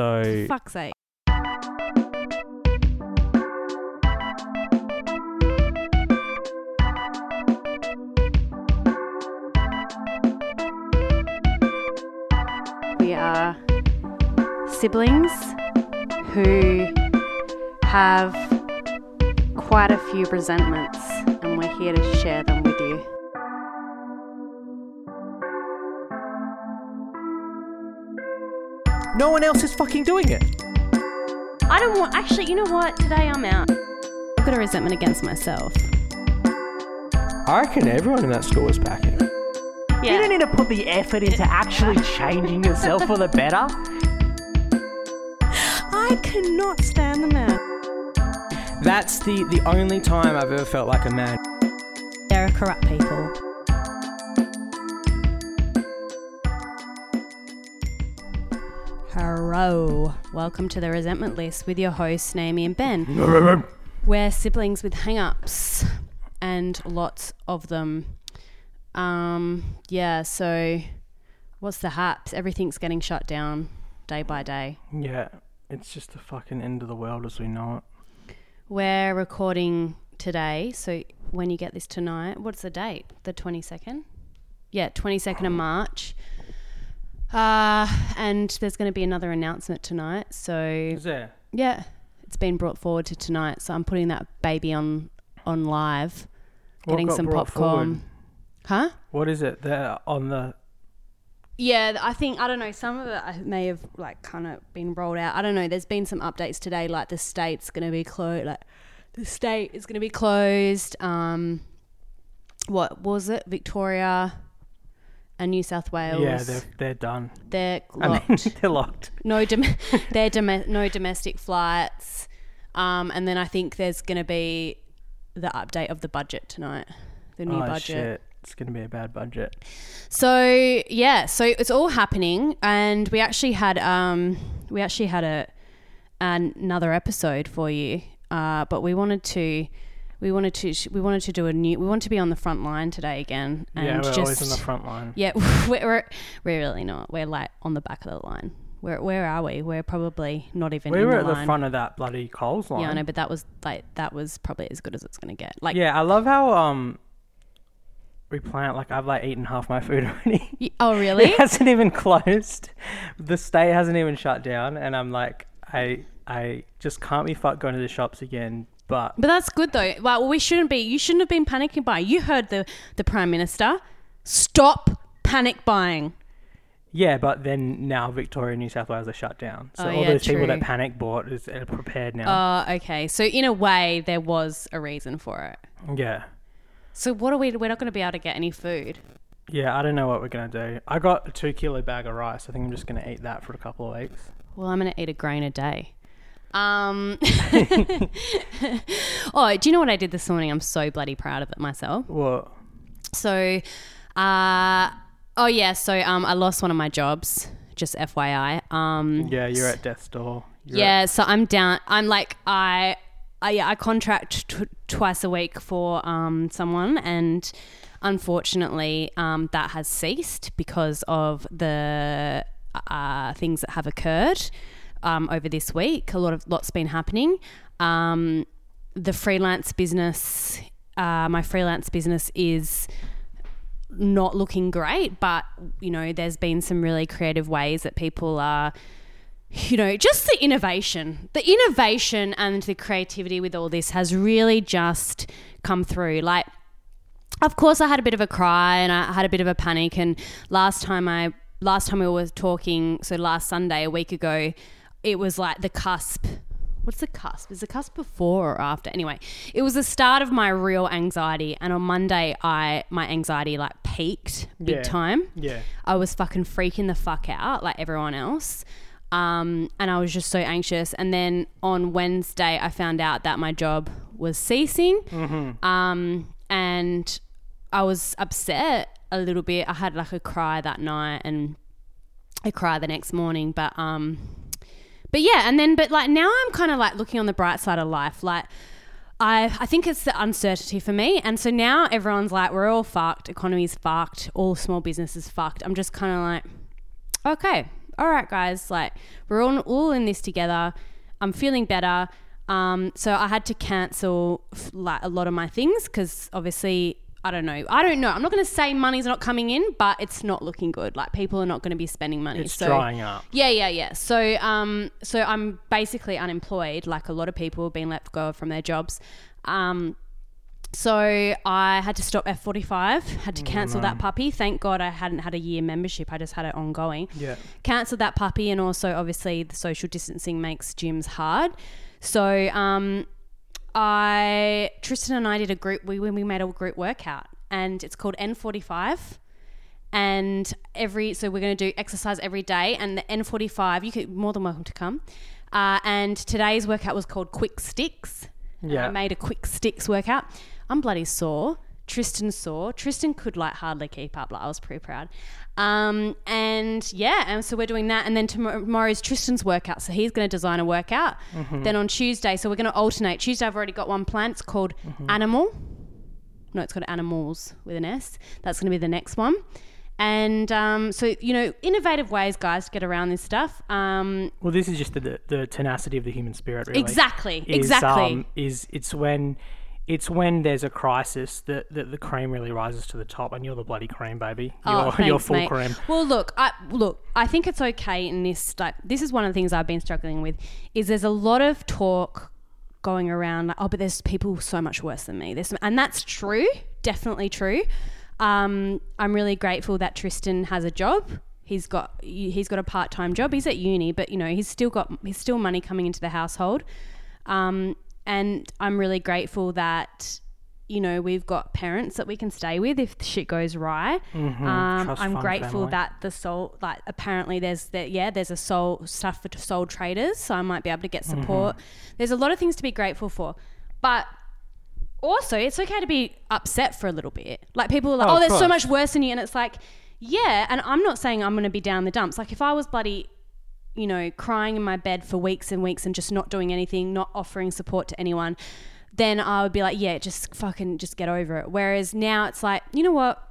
So Fuck's sake. We are siblings who have quite a few resentments, and we're here to share them no one else is fucking doing it. I don't want. Actually, you know what? Today I'm out. I've got a resentment against myself. I reckon everyone in that school is packing. Yeah. You don't need to put the effort into actually changing yourself for the better. I cannot stand the man. That's the the only time I've ever felt like a man. There are corrupt people. Welcome to the resentment list with your hosts, Naomi and Ben. We're siblings with hang ups and lots of them. Um, yeah, so what's the haps? Everything's getting shut down day by day. Yeah, it's just the fucking end of the world as we know it. We're recording today, so when you get this tonight, what's the date? The 22nd? Yeah, 22nd of March. Uh, and there's going to be another announcement tonight. So, Is there? yeah, it's been brought forward to tonight. So I'm putting that baby on on live, What getting some popcorn. forward? Huh? What is it? There on the Yeah, I think I don't know. Some of it may have like kind of been rolled out. I don't know. There's been some updates today, like the state's going to be closed. Like the state is going to be closed. Um, what was it? Victoria and New South Wales. yeah, they're they're done. they're I locked. mean, they're locked. no, dom- they're dom- no domestic flights. Um, and then I think there's going to be the update of the budget tonight. The new oh budget. shit! It's gonna be a bad budget. So yeah, so it's all happening, and we actually had um we actually had a another episode for you, uh, but we wanted to we wanted to we wanted to do a new we want to be on the front line today again, and yeah, we're just always on the front line. yeah we're, we're we're really not we're like on the back of the line. Where where are we? We're probably not even. We in were the at the front of that bloody Coles line. Yeah, I know, but that was like that was probably as good as it's gonna get. Like, Yeah, I love how um we plan like I've like eaten half my food already. oh really? It hasn't even closed. The state hasn't even shut down, and I'm like, I I just can't be fucked going to the shops again. But But that's good though. Well, we shouldn't be. You shouldn't have been panicking buying. You heard the the prime minister. Stop panic buying. yeah, but then now Victoria and New South Wales are shut down, so Oh, all yeah, those people that true. panic bought is are prepared now. Oh, okay. So in a way, there was a reason for it. yeah, So what are we? We're not going to be able to get any food. yeah. I don't know what we're gonna do. I got a two kilo bag of rice. I think I'm just gonna eat that for a couple of weeks. Well, I'm going to eat a grain a day. Um. oh, do you know what I did this morning? I'm so bloody proud of it myself. What? So, uh, oh yeah. So um, I lost one of my jobs. Just FYI. Um, Yeah, you're at death's door. You're yeah, so I'm down. I'm like I, I, yeah, I contract t- twice a week for um, someone, and unfortunately, um, that has ceased because of the uh, things that have occurred um, over this week. A lot of lots been happening. Um, the freelance business, uh, my freelance business is not looking great, but you know, there's been some really creative ways that people are you know, just the innovation, the innovation and the creativity with all this has really just come through. Like, of course, I had a bit of a cry and I had a bit of a panic. And last time I, last time we were talking, so last Sunday, a week ago, it was like the cusp. What's the cusp? Is the cusp before or after? Anyway, it was the start of my real anxiety. And on Monday, I my anxiety like peaked big Yeah. time. Yeah. I was fucking freaking the fuck out like everyone else. Um, and I was just so anxious. And then on Wednesday, I found out that my job was ceasing. Um, and I was upset a little bit. I had like a cry that night and a cry the next morning. But um, but yeah, and then but like now I'm kind of like looking on the bright side of life. Like I I think it's the uncertainty for me, and so now everyone's like we're all fucked. Economy's fucked. All small businesses fucked. I'm just kind of like okay. all right, guys, like we're all all in this together. I'm feeling better. Um, so I had to cancel like a lot of my things because obviously I don't know. I don't know. I'm not going to say money's not coming in, but it's not looking good. Like people are not going to be spending money. It's so drying up. yeah, yeah, yeah. So, um, so I'm basically unemployed, like a lot of people have been let go from their jobs. Um, so I had to stop F45, had to cancel that puppy. Thank God I hadn't had a year membership. I just had it ongoing. Yeah. Cancelled that puppy, and also obviously the social distancing makes gyms hard. So, um, I Tristan and I did a group. We when we made a group workout, and it's called N45 and every so we're going to do exercise every day and the n45 you could more than welcome to come uh, and today's workout was called quick sticks And Yeah. i made a quick sticks workout i'm bloody sore tristan saw. tristan could like hardly keep up like i was pretty proud um, and yeah and so we're doing that and then tomorrow- tomorrow's tristan's workout so he's going to design a workout then on tuesday so we're going to alternate tuesday i've already got one planned it's called animal no, it's called Animals with an S. That's going to be the next one. And um, so, you know, innovative ways, guys, to get around this stuff. Um, Well, this is just the, the, the tenacity of the human spirit, really. Exactly, Is, exactly. Um, is it's when it's when there's a crisis that, that the cream really rises to the top, and you're the bloody cream, baby. You're, oh, you're thanks, full mate. cream. Well, look, I look. I think it's okay in this. Like, this is one of the things I've been struggling with. Is there's a lot of talk going around like, oh, but there's people so much worse than me. There's, and that's true, definitely true. Um, I'm really grateful that Tristan has a job. He's got he's got a part time job. He's at uni, but you know he's still got he's still money coming into the household. Um, and I'm really grateful that you know we've got parents that we can stay with if shit goes awry. Um, Mm-hmm. Trust I'm grateful family. that the soul like apparently there's that yeah there's a soul stuff for sole traders, so I might be able to get Mm-hmm. support. There's a lot of things to be grateful for, but also it's okay to be upset for a little bit. Like people are like, Oh, oh, there's so much worse than you, and it's like, yeah. And I'm not saying I'm going to be down the dumps. Like if I was bloody, you know, crying in my bed for weeks and weeks and just not doing anything, not offering support to anyone, then I would be like, yeah, just fucking just get over it. Whereas now it's like, you know what?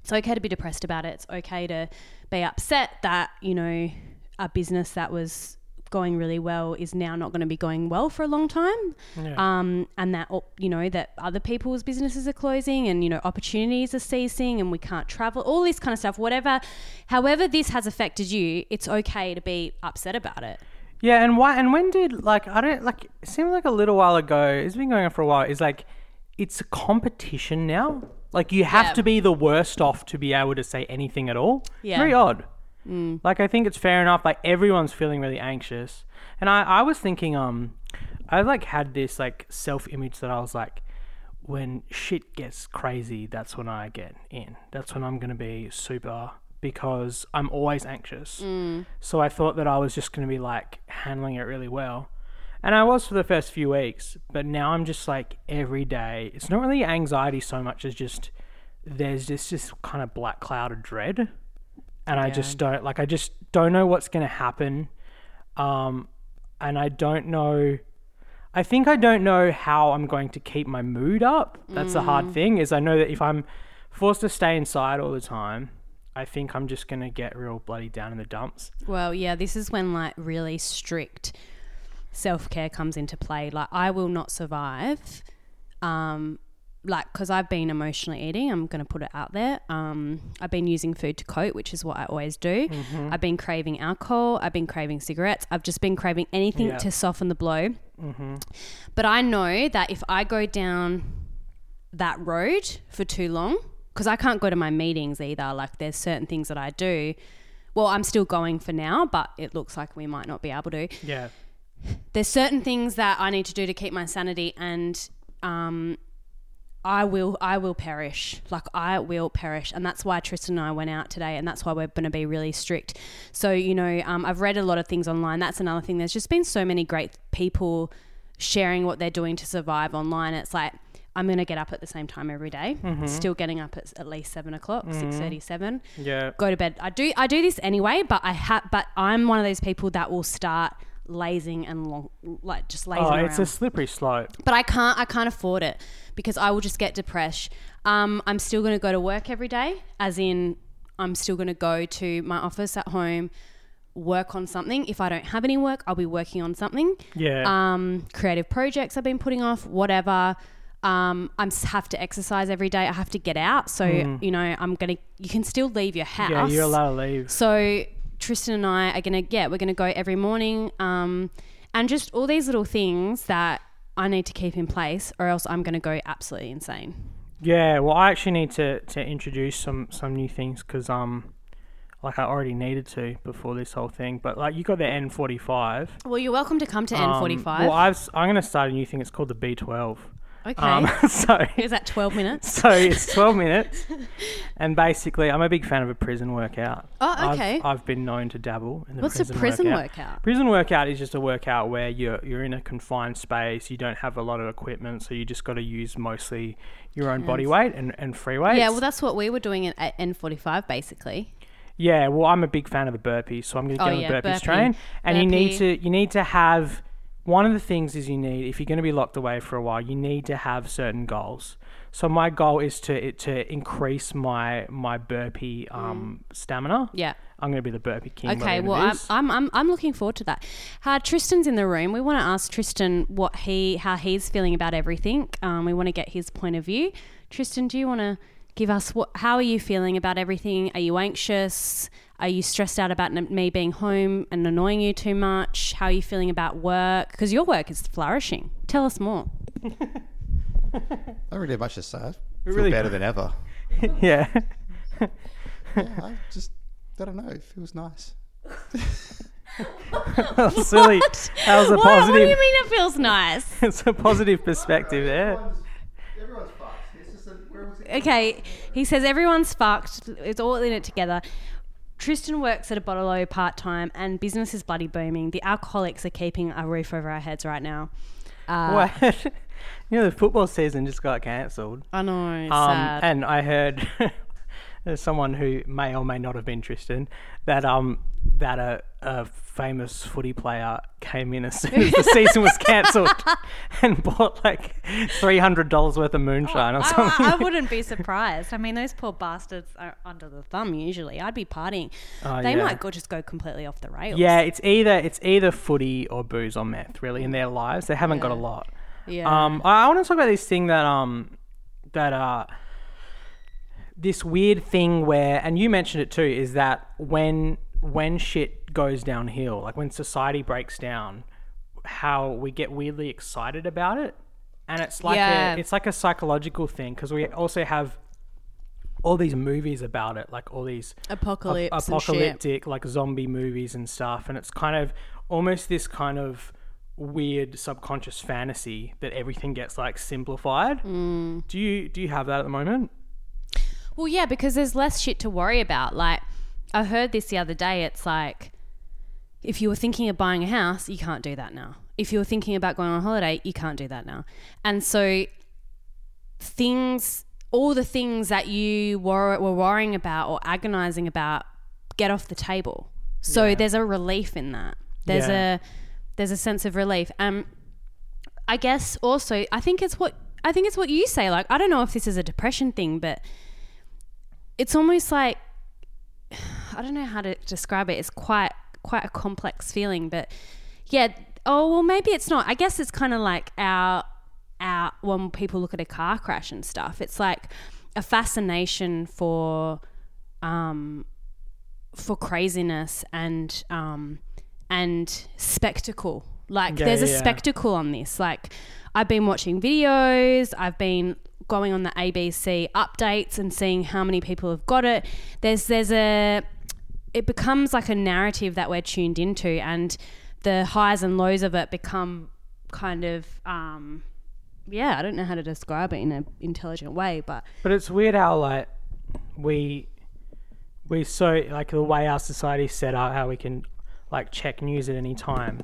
It's okay to be depressed about it. It's okay to be upset that, you know, a business that was going really well is now not going to be going well for a long time. Um, and that, you know, that other people's businesses are closing and, you know, opportunities are ceasing and we can't travel, all this kind of stuff. Whatever, however, this has affected you, it's okay to be upset about it. Yeah, and why? And when did like I don't like? It seems like a little while ago. It's been going on for a while. Is like, it's a competition now. Like you have Yeah. to be the worst off to be able to say anything at all. Yeah. Very odd. Like I think it's fair enough. Like everyone's feeling really anxious, and I I was thinking um, I like had this like self image that I was like, when shit gets crazy, that's when I get in. That's when I'm gonna be super because I'm always anxious. So I thought that I was just going to be like handling it really well. And I was for the first few weeks, but now I'm just like every day. It's not really anxiety so much as just there's just this kind of black cloud of dread. And I just don't like I just don't know what's going to happen. Um and I don't know I think I don't know how I'm going to keep my mood up. That's the hard thing is I know that if I'm forced to stay inside all the time, I think I'm just going to get real bloody down in the dumps. Well, yeah, this is when like really strict self care comes into play. Like, I will not survive. Um, like, because I've been emotionally eating, I'm going to put it out there. Um, I've been using food to cope, which is what I always do. I've been craving alcohol. I've been craving cigarettes. I've just been craving anything Yeah. to soften the blow. But I know that if I go down that road for too long, because I can't go to my meetings either. Like, there's certain things that I do. Well, I'm still going for now, but it looks like we might not be able to. Yeah. There's certain things that I need to do to keep my sanity, and um, I will, I will perish. Like I will perish, and that's why Tristan and I went out today, and that's why we're going to be really strict. So you know, um, I've read a lot of things online. That's another thing. There's just been so many great people sharing what they're doing to survive online. It's like I'm going to get up at the same time every day. Still getting up at at least seven o'clock, six thirty-seven Yeah. go to bed. I do I do this anyway, but I have but I'm one of those people that will start lazing and long like just lazing Oh, around. it's a slippery slope. but I can't I can't afford it because I will just get depressed. Um, I'm still going to go to work every day, as in I'm still going to go to my office at home. work on something. If I don't have any work, I'll be working on something. Yeah. Um, creative projects I've been putting off, whatever. Um, I have to exercise every day. I have to get out. So, you know, I'm going to, you can still leave your house. Mm. yeah, you're allowed to leave. So Tristan and I are gonna yeah, we're gonna go every morning, um, and just all these little things that I need to keep in place, or else I'm gonna go absolutely insane. Yeah, well, I actually need to, to introduce some, some new things because um, like I already needed to before this whole thing. But like you got the N45. Well, you're welcome to come to Um, N45. well, I've, I'm going to start a new thing. It's called the B12. Okay, Um, so is that 12 minutes? so it's 12 minutes, and basically, I'm a big fan of a prison workout. Oh, I've- okay. I've, been known to dabble in the What's prison a prison workout. workout? Prison workout is just a workout where you're you're in a confined space. You don't have a lot of equipment, so you just got to use mostly your own body weight and, and free weights. Yeah, well, that's what we were doing at, at N45, basically. Yeah, well, I'm a big fan of the burpees, so I'm going to Oh, get on yeah, the burpees burpee. train. And you need to you need to have one of the things is you need if you're going to be locked away for a while, you need to have certain goals. So my goal is to to increase my my burpee um, stamina. Yeah. I'm going to be the burpee king. Okay, well, I'm. I'm, I'm, I'm looking forward to that. Uh, Tristan's in the room. We want to ask Tristan what he, how he's feeling about everything. Um, we want to get his point of view. Tristan, do you want to give us what? How are you feeling about everything? Are you anxious? Are you stressed out about me being home and annoying you too much? How are you feeling about work? Because your work is flourishing. Tell us more. Not really much to say. I feel really- better than ever. yeah. Yeah, I just, I don't know. It feels nice. Silly. That was a What, what do you mean it feels nice? it's a positive perspective there. Everyone's fucked. It's just a, Okay, he says everyone's fucked. It's all in it together. Tristan works at a bottle o part time, and business is bloody booming. The alcoholics are keeping a roof over our heads right now. Uh, What? you know, the football season just got cancelled. I know, Um, sad. and I heard there's someone who may or may not have been Tristan that um that a, a famous footy player came in as soon as the season was cancelled and bought like three hundred dollars worth of moonshine or I, something. I- I wouldn't be surprised. I mean, those poor bastards are under the thumb usually. I'd be partying. Oh, they yeah. might go just go completely off the rails. yeah, it's either it's either footy or booze or meth. Really, in their lives, they haven't got a lot. Yeah. Um, I, I want to talk about this thing that um that uh this weird thing where, and you mentioned it too, is that when when shit goes downhill, like when society breaks down, how we get weirdly excited about it, and it's like Yeah. a, it's like a psychological thing because we also have all these movies about it, like all these Apocalypse ap- apocalyptic like zombie movies and stuff and it's kind of almost this kind of weird subconscious fantasy that everything gets like simplified Mm. do you do you have that at the moment Well, yeah, because there's less shit to worry about. Like, I heard this the other day. It's like, if you were thinking of buying a house, you can't do that now. If you were thinking about going on holiday, you can't do that now. And so, things, all the things that you were, were worrying about or agonizing about, get off the table. So Yeah. there's a relief in that. There's Yeah. a there's a sense of relief. Um, I guess also I think it's what I think it's what you say. Like I don't know if this is a depression thing, but it's almost like I don't know how to describe it. It's quite quite a complex feeling, but yeah. Oh well, maybe it's not. I guess it's kind of like our our when people look at a car crash and stuff. It's like a fascination for um for craziness and um and spectacle. Like Yeah, there's a yeah. spectacle on this. Like I've been watching videos, I've been going on the ABC updates and seeing how many people have got it. There's there's a it becomes like a narrative that we're tuned into and the highs and lows of it become kind of um yeah, I don't know how to describe it in an intelligent way, but but it's weird how like we we so like the way our society's set up how we can like check news at any time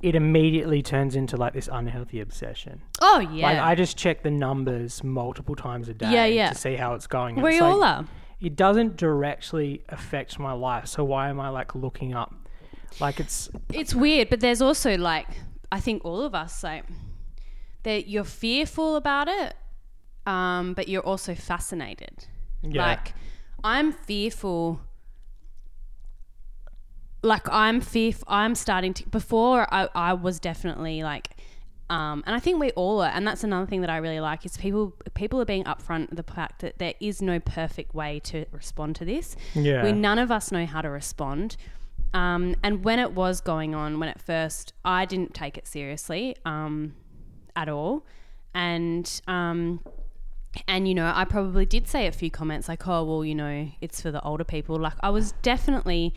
it immediately turns into like this unhealthy obsession oh yeah. Like I just check the numbers multiple times a day Yeah, yeah. to see how it's going. we it's like, all are. It doesn't directly affect my life, so why am I like looking up? Like it's it's weird, but there's also like I think all of us like that you're fearful about it, um, but you're also fascinated. yeah, Like I'm fearful like I'm fearful. I'm starting to. Before I, I was definitely like, um, and I think we all are. And that's another thing that I really like is people people are being upfront the fact that there is no perfect way to respond to this. Yeah. We none of us know how to respond. Um, and when it was going on, when at first I didn't take it seriously um, at all, and um, and you know I probably did say a few comments like, oh well, you know, it's for the older people. Like I was definitely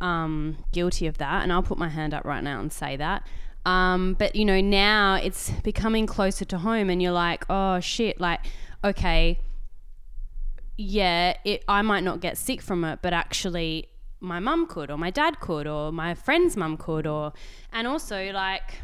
um, guilty of that, and I'll put my hand up right now and say that. Um, but you know now it's becoming closer to home, and you're like, oh shit, like okay, yeah, it I might not get sick from it, but actually my mum could or my dad could or my friend's mum could or and also like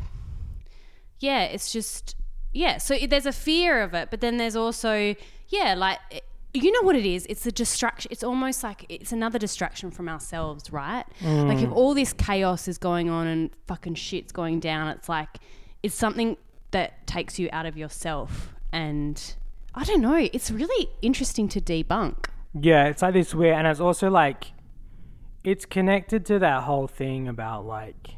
yeah, it's just yeah, so there's a fear of it, but then there's also yeah, like it- you know what it is? It's a distraction. It's almost like it's another distraction from ourselves, right? Like if mm. all this chaos is going on and fucking shit's going down, it's like it's something that takes you out of yourself and I don't know, it's really interesting to debunk. Yeah, it's like this weird, and it's also like, it's connected to that whole thing about like,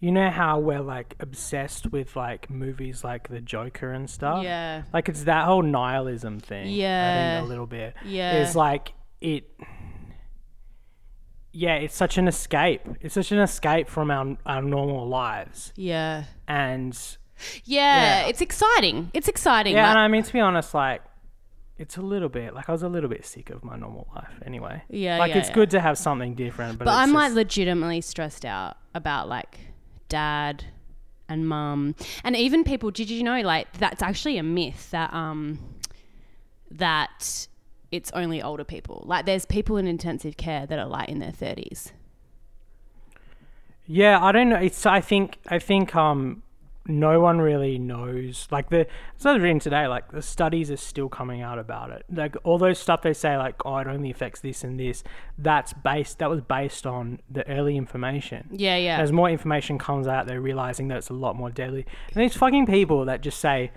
you know how we're like obsessed with like movies like The Joker and stuff. Yeah. Like it's that whole nihilism thing. I Yeah. think a little bit. Yeah. It's like it. Yeah, it's such an escape. It's such an escape from our our normal lives, Yeah. and Yeah, Yeah. it's exciting. It's exciting. yeah, like- and I mean to be honest, like it's a little bit like I was a little bit sick of my normal life anyway. Yeah, like yeah, it's yeah. good to have something different, but, but I'm like legitimately stressed out about like dad and mum. And even people did you know like that's actually a myth that um that it's only older people. Like there's people in intensive care that are like in their 30s yeah, I don't know. It's I think I think um no one really knows. Like the it's not written today. Like the studies are still coming out about it. Like all those stuff they say, like oh, it only affects this and this. That's based. That was based on the early information. yeah yeah As more information comes out, they're realizing that it's a lot more deadly. And these fucking people that just say,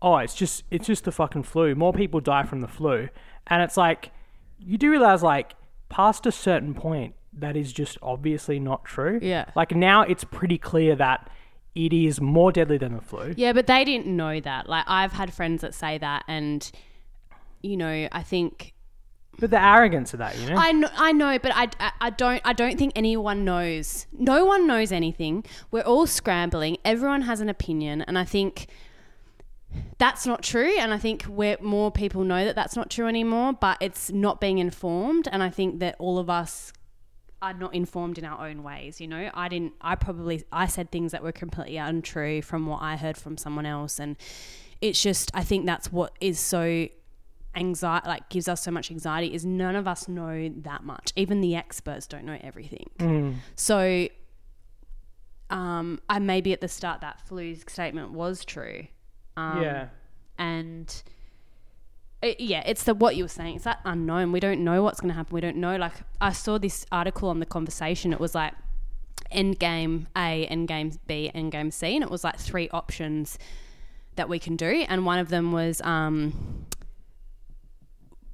"Oh, it's just it's just the fucking flu." More people die from the flu, and it's like you do realize like past a certain point that is just obviously not true. Yeah. Like now it's pretty clear that it is more deadly than the flu. Yeah, but they didn't know that. Like I've had friends that say that, and you know, I think But the arrogance of that, you know. I know, I know, but I, I, I don't I don't think anyone knows. No one knows anything. We're all scrambling. Everyone has an opinion, and I think that's not true. And I think where more people know that that's not true anymore, but it's not being informed. And I think that all of us are not informed in our own ways you know? I didn't i probably i said things that were completely untrue from what i heard from someone else and it's just i think that's what is so anxiety like gives us so much anxiety is none of us know that much. Even the experts don't know everything. So um i maybe at the start that flu statement was true um, yeah. and it, yeah, it's the what you were saying. It's that unknown. We don't know what's going to happen. We don't know. Like I saw this article on the conversation. It was like end game A, end game B, end game C, and it was like three options that we can do. And one of them was um,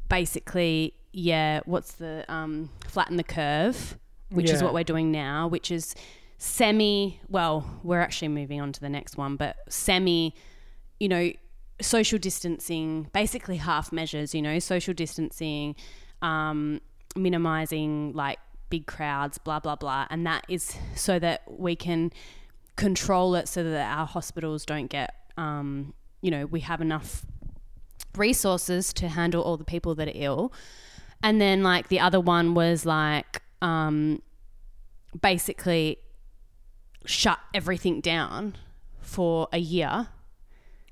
basically yeah, what's the um, flatten the curve, which is what we're doing now, which is semi. Well, we're actually moving on to the next one, but semi. You know, social distancing, basically half measures, you know, social distancing, um, minimizing like big crowds, blah, blah, blah. And that is so that we can control it so that our hospitals don't get, um, you know, we have enough resources to handle all the people that are ill. And then, like, the other one was like, um, basically shut everything down for a year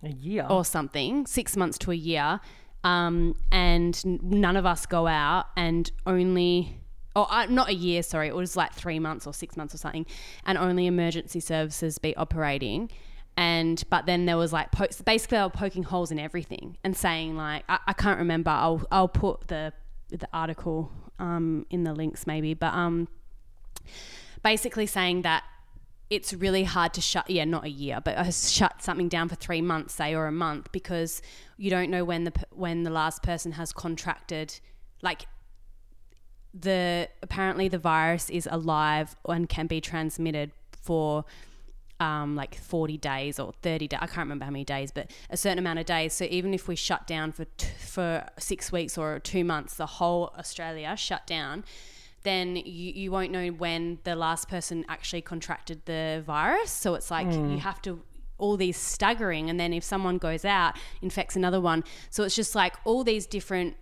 A year. or something, six months to a year, um, and none of us go out, and only, or uh, not a year, sorry, it was like three months or six months or something, and only emergency services be operating. And but then there was like basically they were poking holes in everything and saying like I, I can't remember. I'll I'll put the the article um, in the links maybe. But um basically saying that it's really hard to shut yeah not a year but shut something down for three months say or a month because you don't know when the when the last person has contracted like the apparently the virus is alive and can be transmitted for um, like 40 days or 30 days. I can't remember how many days, but a certain amount of days. So even if we shut down for t- for six weeks or two months, the whole Australia shut down, then you, you won't know when the last person actually contracted the virus. So it's like hmm. you have to all these staggering, and then if someone goes out, infects another one. So it's just like all these different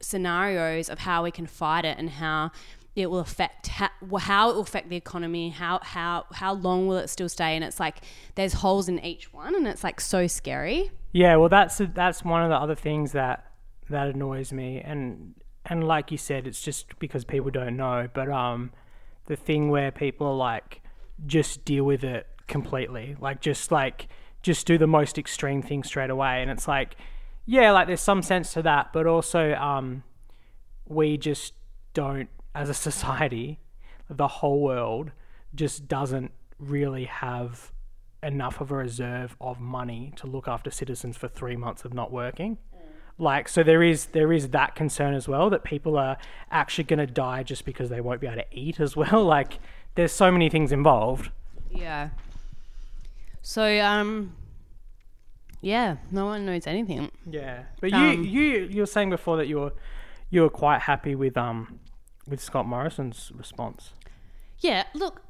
scenarios of how we can fight it and how it will affect how, how it will affect the economy how how how long will it still stay and it's like there's holes in each one and it's like so scary Yeah, well, that's that's one of the other things that that annoys me, and and like you said, it's just because people don't know. But um, the thing where people are like, just deal with it completely, like just like just do the most extreme thing straight away, and it's like, yeah, like there's some sense to that, but also um, we just don't, as a society, the whole world just doesn't really have enough of a reserve of money to look after citizens for three months of not working. Like, so there is there is that concern as well that people are actually going to die just because they won't be able to eat as well. Like, there's so many things involved. yeah so um yeah no one knows anything Yeah, but Um, you you you were saying before that you were you were quite happy with um with Scott Morrison's response. Yeah, look,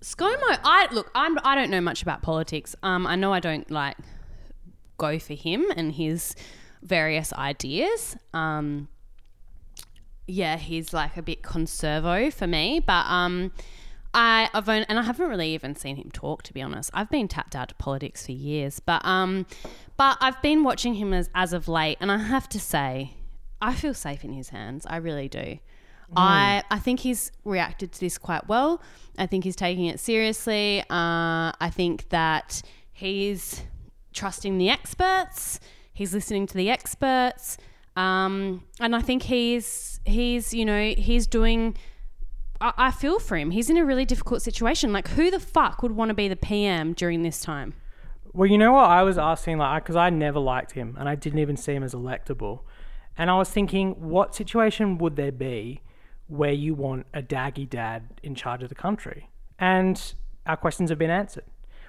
ScoMo. I look. I'm. I don't know much about politics. Um, I know I don't like go for him and his various ideas. Um, yeah, he's like a bit conservo for me, but um, I, I've and I haven't really even seen him talk to be honest. I've been tapped out to politics for years, but um, but I've been watching him as as of late, and I have to say, I feel safe in his hands. I really do. I I think he's reacted to this quite well. I think he's taking it seriously. Uh, I think that he's trusting the experts. He's listening to the experts, um, and I think he's he's you know he's doing. I, I feel for him. He's in a really difficult situation. Like, who the fuck would want to be the PM during this time? Well, you know what I was asking, like, because I never liked him and I didn't even see him as electable. And I was thinking, what situation would there be where you want a daggy dad in charge of the country? And our questions have been answered.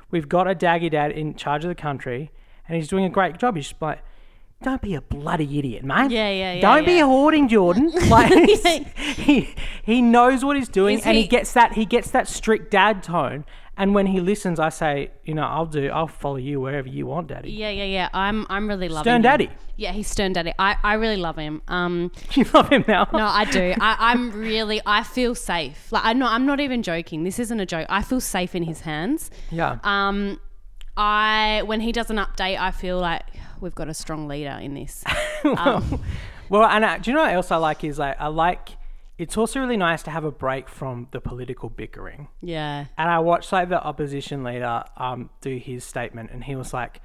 We've got a daggy dad in charge of the country, and he's doing a great job. He's just like, don't be a bloody idiot, mate. Yeah, yeah, yeah, Don't be yeah. hoarding, Jordan. Like he he knows what he's doing, Is and he he- gets that he gets that strict dad tone. And when he listens, I say, you know, I'll do, I'll follow you wherever you want, Daddy. Yeah, yeah, yeah. I'm I'm really loving Stern him. Daddy. Yeah, he's stern daddy. I, I really love him. Um, You love him now. no, I do. I, I'm really. I feel safe. Like I know. I'm not even joking. This isn't a joke. I feel safe in his hands. Yeah. Um, I when he does an update, I feel like we've got a strong leader in this. Um, Well, and uh, do you know what else I like is like I like. It's also really nice to have a break from the political bickering. yeah. And I watched like the opposition leader um, do his statement, and he was like,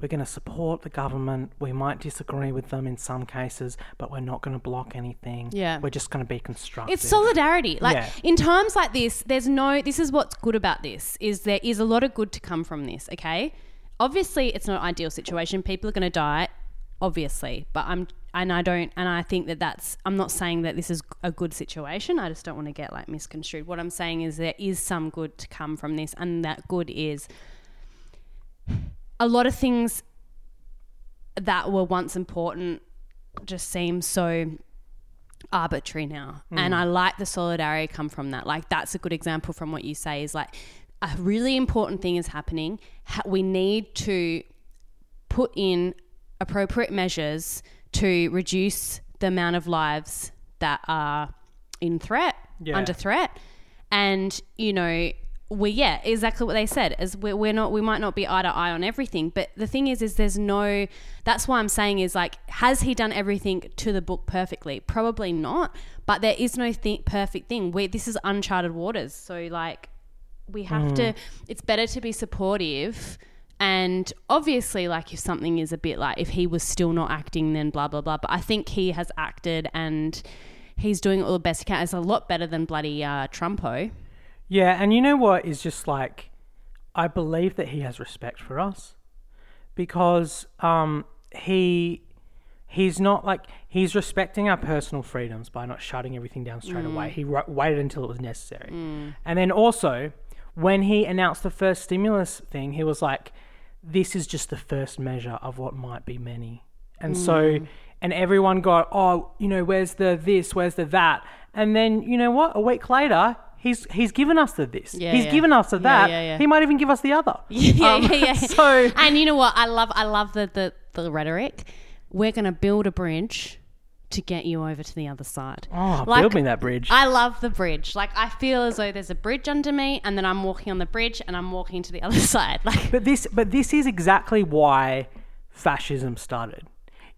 "We're going to support the government. We might disagree with them in some cases, but we're not going to block anything. Yeah. we're just going to be constructive." It's solidarity. Like Yeah. in times like this, there's no. This is what's good about this is there is a lot of good to come from this. Okay, obviously it's not an ideal situation. People are going to die, obviously, but I'm and I don't and I think that that's. I'm not saying that this is a good situation. I just don't want to get like misconstrued. What I'm saying is there is some good to come from this, and that good is a lot of things that were once important just seem so arbitrary now. Hmm. And I like the solidarity come from that. Like that's a good example from what you say is like a really important thing is happening. We need to put in appropriate measures to reduce the amount of lives that are in threat, Yeah. under threat. And, you know, we yeah, exactly what they said. Is we're, we're not we might not be eye to eye on everything, but the thing is, is there's no. That's why I'm saying is like, has he done everything to the book perfectly? Probably not. But there is no th- perfect thing. We this is uncharted waters, so like, we have to. It's better to be supportive. And obviously, like if something is a bit like if he was still not acting, then blah blah blah. But I think he has acted and he's doing all the best he can. It's a lot better than bloody uh, Trumpo. Yeah, and you know what is just like, I believe that he has respect for us, because um he he's not like he's respecting our personal freedoms by not shutting everything down straight away. Mm. He waited until it was necessary, mm. and then also when he announced the first stimulus thing, he was like, "This is just the first measure of what might be many," and so mm. and everyone got, "Oh, you know, where's the this? Where's the that?" And then you know what? A week later. He's, he's given us the this. Yeah, he's yeah. given us the that. yeah, yeah. He might even give us the other. yeah, Um, yeah, yeah. So and you know what? I love I love the the, the rhetoric. We're gonna build a bridge to get you over to the other side. Oh, Like, build me that bridge. I love the bridge. Like I feel as though there's a bridge under me, and then I'm walking on the bridge, and I'm walking to the other side. Like But this, but this is exactly why fascism started,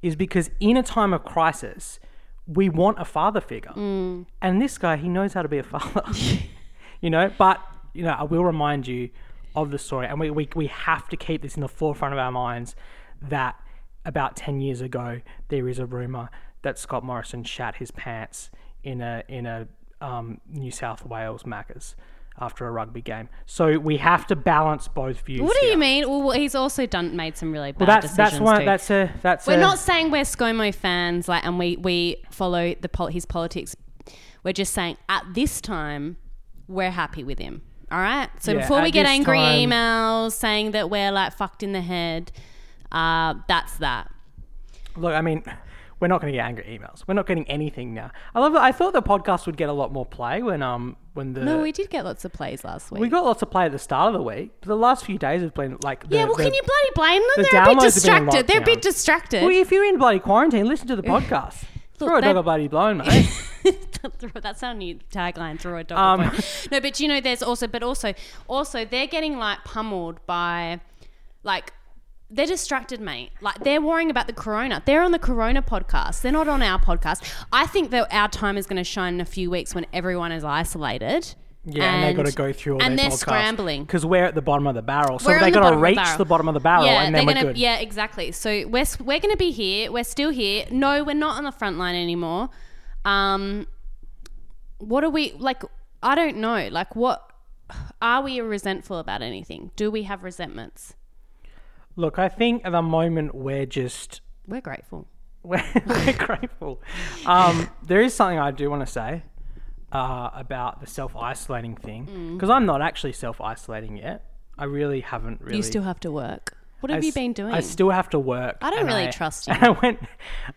is because in a time of crisis, we want a father figure, Mm. and this guy he knows how to be a father, you know. But you know, I will remind you of the story, and we, we we have to keep this in the forefront of our minds that about ten years ago there is a rumor that Scott Morrison shat his pants in a in a um, New South Wales Macca's after a rugby game. So we have to balance both views. what do here. you mean? Well, he's also done made some really bad Well, that's decisions that's one. too. That's a that's We're a, not saying we're ScoMo fans, like, and we we follow the pol- his politics. We're just saying at this time, we're happy with him. All right. So Yeah, before we get angry time- emails saying that we're like fucked in the head, uh, that's that. look. I mean, we're not going to get angry emails. We're not getting anything now. I love that. I thought the podcast would get a lot more play when um when the No, we did get lots of plays last week. we got lots of play at the start of the week. But the last few days have been like the, yeah, well, the- can you bloody blame them? the They're a bit downloads have been in distracted. They're a bit distracted. Well, if you're in bloody quarantine, listen to the podcast. Throw a dog a bloody blown, mate. That's our new tagline. Throw a dog. Um, a bone. no, but you know, there's also, but also, also, they're getting like pummeled by, like, they're distracted, mate. Like they're worrying about the corona. They're on the corona podcast. They're not on our podcast. I think that our time is going to shine in a few weeks when everyone is isolated. Yeah, and, they've got to go through all and they're podcasts. scrambling. because we're at the bottom of the barrel. So We're they on the got to of the reach the bottom of the barrel, yeah, and then they're we're gonna, good. Yeah, exactly. So we're we're gonna be here. We're still here. No, we're not on the front line anymore. Um, what are we like? I don't know. Like, what are we resentful about anything? Do we have resentments? Look, I think at the moment we're just We're grateful. we're, we're grateful. Um, there is something I do want to say uh, about the self isolating thing Mm. because I'm not actually self isolating yet. I really haven't really. You still have to work. What have I you been doing? I still have to work. I don't really trust you. I went.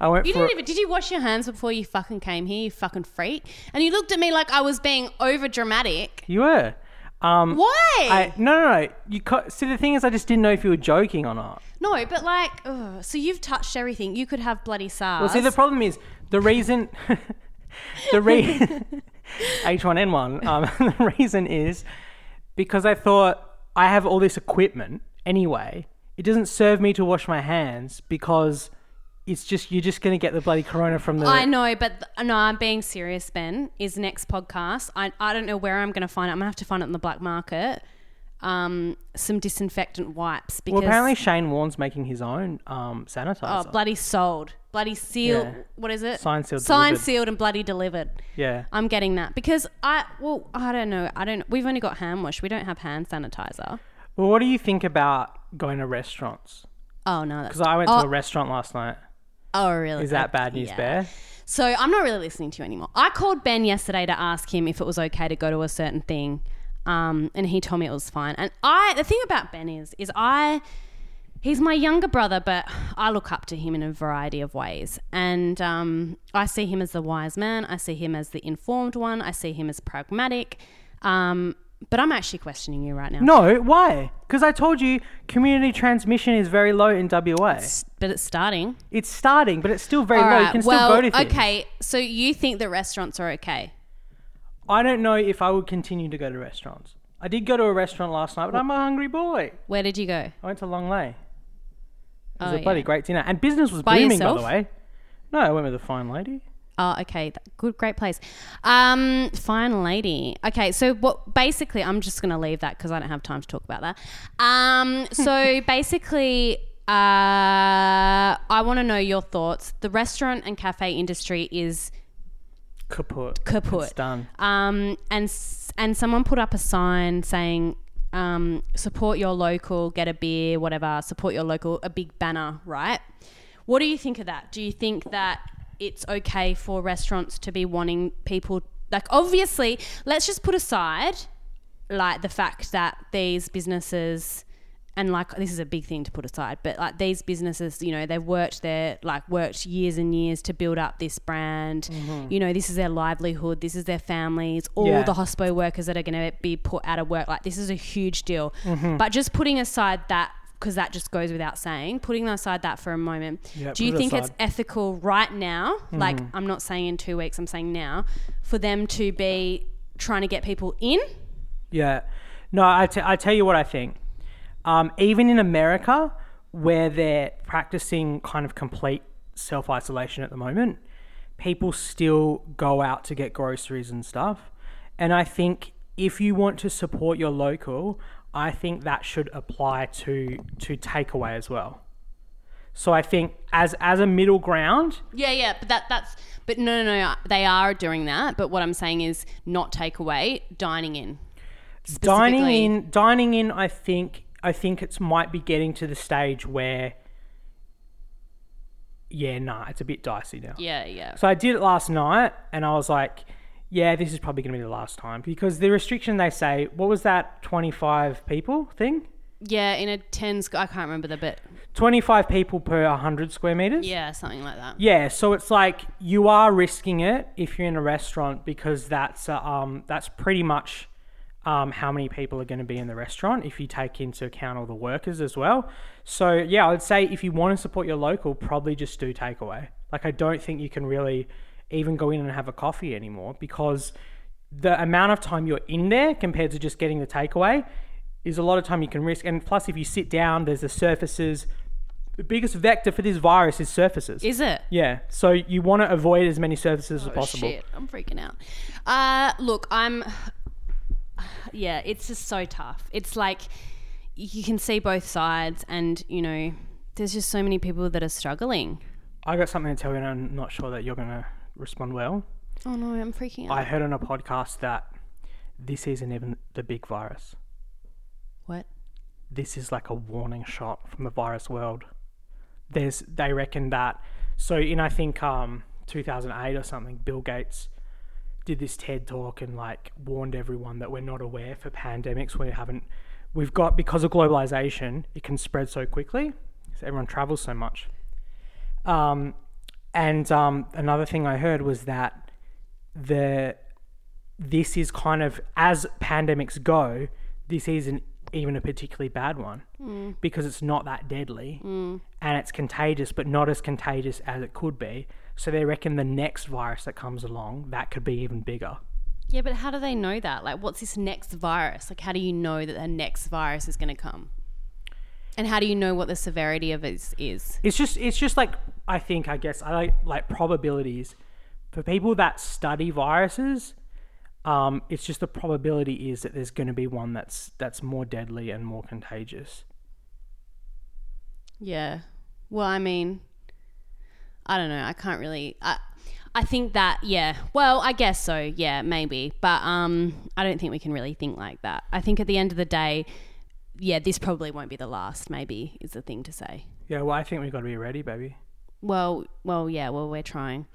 I went you didn't even. Did you wash your hands before you fucking came here? You fucking freak. And you looked at me like I was being over dramatic. you were. Um, Why? I, no, no, no. You co- see, the thing is, I just didn't know if you were joking or not. no, but like, ugh, so you've touched everything. You could have bloody SARS. Well, see, the problem is the reason. the reason H1N1. Um, the reason is because I thought I have all this equipment anyway. It doesn't serve me to wash my hands because it's just you're just going to get the bloody corona from the. I know, but th- no, I'm being serious. Ben is next podcast. I I don't know where I'm going to find it. I'm gonna have to find it in the black market. Um, some disinfectant wipes because Well, apparently Shane Warne's making his own um, sanitizer. oh bloody sold, bloody sealed. Yeah. What is it? Signed, sealed, signed, delivered. sealed, and bloody delivered. yeah. I'm getting that because I well I don't know I don't we've only got hand wash we don't have hand sanitizer. Well, what do you think about going to restaurants? Oh no, that's Because I went oh, to a restaurant last night. Oh really? Is that bad news, Yeah. Bear? So I'm not really listening to you anymore. I called Ben yesterday to ask him if it was okay to go to a certain thing, um, and he told me it was fine. And I, the thing about Ben is, is I, he's my younger brother, but I look up to him in a variety of ways, and um, I see him as the wise man. I see him as the informed one. I see him as pragmatic. Um, but I'm actually questioning you right now. No, why? Because I told you community transmission is very low in WA. S- But it's starting. It's starting, but it's still very All low. You right. can still well, go to things. okay. So you think the restaurants are okay? I don't know if I would continue to go to restaurants. I did go to a restaurant last night, but I'm a hungry boy. Where did you go? I went to Long Lay. It was Oh, a bloody yeah. great dinner, and business was By booming, yourself? by the way. No, I went with a fine lady. Oh, okay. Good, great place. Um, fine lady. Okay, so what? Basically, I'm just going to leave that because I don't have time to talk about that. Um, so basically, uh, I want to know your thoughts. The restaurant and cafe industry is Kaput. kaput. It's done. Um, and and someone put up a sign saying, um, "Support your local, get a beer, whatever. Support your local." A big banner, right? What do you think of that? Do you think that it's okay for restaurants to be wanting people like obviously, let's just put aside like the fact that these businesses and like this is a big thing to put aside but like these businesses you know they've worked their like worked years and years to build up this brand. Mm-hmm. You know this is their livelihood this is their families all Yeah. the hospo workers that are going to be put out of work. Like this is a huge deal. Mm-hmm. But just putting aside that because that just goes without saying putting aside that for a moment Yeah, do you it think it's ethical right now like i'm not saying in two weeks i'm saying now for them to be trying to get people in Yeah. No, I, t- I tell you what I think. Um, even in America, where they're practicing kind of complete self isolation at the moment, people still go out to get groceries and stuff. And I think if you want to support your local, I think that should apply to to takeaway as well. So I think as as a middle ground, Yeah, yeah, but that that's but no, no, no, uh, they are doing that. But what I'm saying is not takeaway, dining in. dining in dining in i think i think it's might be getting to the stage where yeah nah it's a bit dicey now Yeah, yeah. so i did it last night and i was like yeah this is probably going to be the last time because the restriction they say what was that 25 people thing Yeah, in a 10 sc- I can't remember the bit. 25 people per 100 square meters Yeah, something like that. Yeah, so it's like you are risking it if you're in a restaurant because that's uh, um that's pretty much um how many people are going to be in the restaurant if you take into account all the workers as well. So yeah, I would say if you want to support your local, probably just do takeaway. Like I don't think you can really even go in and have a coffee anymore because the amount of time you're in there compared to just getting the takeaway is a lot of time you can risk. And plus, if you sit down, there's the surfaces. The biggest vector for this virus is surfaces. Is it? Yeah, so you want to avoid as many surfaces as Oh, possible. shit, I'm freaking out. Uh, look, I'm. Yeah, it's just so tough. It's like you can see both sides, and you know, there's just so many people that are struggling. I got something to tell you, and I'm not sure that you're going to respond well. Oh no, I'm freaking out. I heard on a podcast that this isn't even the big virus. what? This is like a warning shot from the virus world. There's, they reckon that. So in I think um 2008 or something, Bill Gates did this TED talk and like warned everyone that we're not aware for pandemics. We haven't, we've got because of globalization, it can spread so quickly. So everyone travels so much. Um, and um, another thing I heard was that the this is kind of as pandemics go, this isn't even a particularly bad one because it's not that deadly and it's contagious, but not as contagious as it could be. So they reckon the next virus that comes along that could be even bigger. Yeah, but how do they know that? Like, what's this next virus? Like, how do you know that the next virus is going to come? And how do you know what the severity of it is? It's just it's just like I think I guess I like like probabilities for people that study viruses. Um, it's just the probability is that there's going to be one that's that's more deadly and more contagious. Yeah. Well, I mean, I don't know. I can't really. I, I think that yeah. Well, I guess so. Yeah, maybe. But um, I don't think we can really think like that. I think at the end of the day, yeah, this probably won't be the last. Maybe is the thing to say. Yeah, well, I think we've got to be ready, baby. Well, well, yeah. Well, we're trying.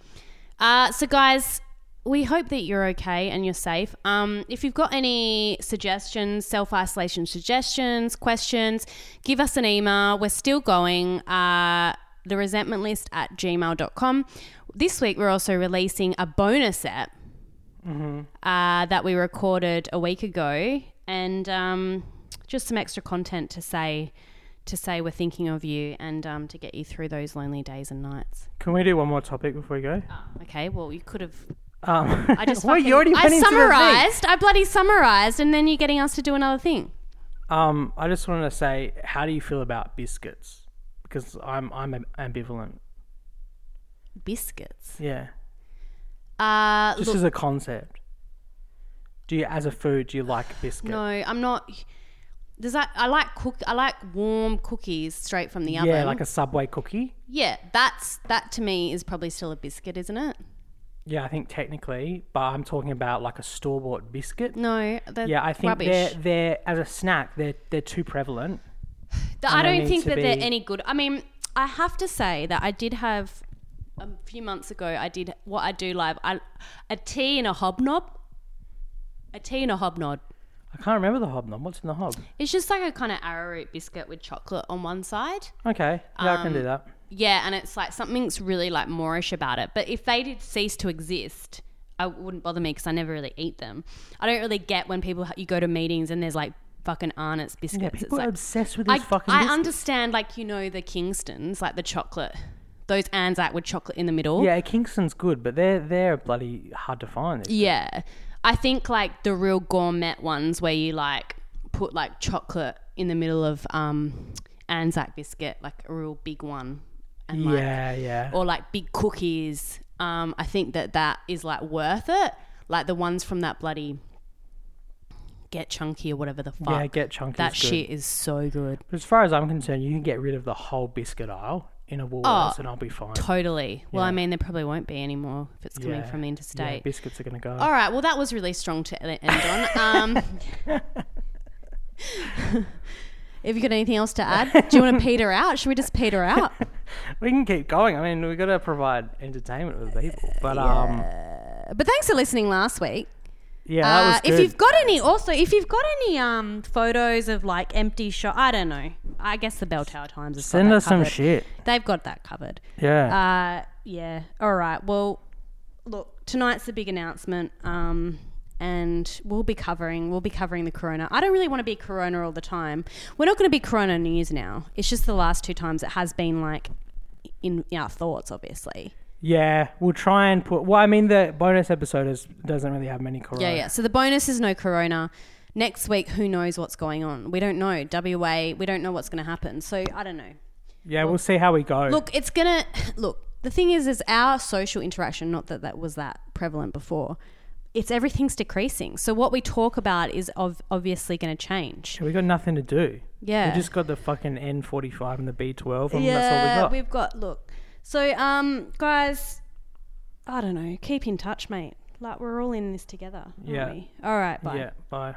Uh, so guys, we hope that you're okay and you're safe. Um, if you've got any suggestions, self isolation suggestions, questions, give us an email. We're still going. Uh, the resentment list at gmail.com. This week, we're also releasing a bonus app uh, that we recorded a week ago, and um, just some extra content to say to say we're thinking of you and um, to get you through those lonely days and nights. Can we do one more topic before we go? Okay, well you could have. Um, I just well, fucking- you already I went into the thing. summarized. I bloody summarized, and then you're getting us to do another thing. Um, I just wanted to say, how do you feel about biscuits? Because I'm I'm ambivalent. Biscuits. Yeah, Uh, just look, as a concept. Do you, as a food, do you like biscuits? no, I'm not. Does that? I like cook. I like warm cookies straight from the oven. Yeah, like a Subway cookie. Yeah, that's that to me is probably still a biscuit, isn't it? Yeah, I think technically, but I'm talking about like a store bought biscuit. No, that's Yeah, I think rubbish. they're they're as a snack they're they're too prevalent. I don't think that they're any good. I mean, I have to say that I did have a few months ago. I did what I do live. I, a tea and a hobnob. A tea and a hobnob. I can't remember the hobnob. What's in the hob? It's just like a kind of arrowroot biscuit with chocolate on one side. Okay, yeah, I can do Um, that. Yeah, and it's like something's really like Moorish about it. But if they did cease to exist, I wouldn't bother me because I never really eat them. I don't really get when people you go to meetings and there's like fucking Arnott's biscuits. Yeah, It's people are like- obsessed with I, these fucking. I biscuits. understand, like you know, the Kingstons, like the chocolate, those Anzac with chocolate in the middle. Yeah, Kingston's good, but they're they're bloody hard to find. Yeah. I think like the real gourmet ones where you like put like chocolate in the middle of um Anzac biscuit, like a real big one. And like yeah, yeah. or like big cookies. Um, I think that that is like worth it. Like the ones from that bloody Get Chunky or whatever the fuck. yeah, get chunky. that is good. shit is so good. But as far as I'm concerned, you can get rid of the whole biscuit aisle in a Woolworths, Oh, and I'll be fine. Totally. Well, Yeah. I mean, there probably won't be anymore if it's coming Yeah, from the Yeah, interstate. biscuits are gonna go. All right. Well, that was really strong to e- end on. Um, have you got anything else to add? Do you want to peter out? Should we just peter out? We can keep going. I mean, we've got to provide entertainment with people. But um, But thanks for listening last week. yeah, that was Uh, good. if you've got any, also if you've got any um photos of like empty shot, I don't know. I guess the Bell Tower Times has got Send that us some shit. They've got that covered. Yeah. Uh, yeah. All right. Well, look, tonight's the big announcement. Um, and we'll be covering we'll be covering the corona. I don't really want to be corona all the time. We're not going to be corona news now. It's just the last two times it has been like in our thoughts, obviously. yeah, we'll try and put. Well, I mean, the bonus episode is, doesn't really have many corona. Yeah, yeah. So the bonus is no corona. Next week, who knows what's going on? We don't know. WA, we don't know what's going to happen. So I don't know. Yeah, we'll see how we go. Look, it's gonna look. The thing is, is our social interaction. Not that that was that prevalent before. It's everything's decreasing. So what we talk about is of obviously going to change. we got nothing to do. Yeah. We just got the fucking N45 and the B12, and yeah, that's all we got. we've got. Look, so um, guys, I don't know. Keep in touch, mate. Like we're all in this together. aren't Yeah. we? All right. Bye. Yeah, bye.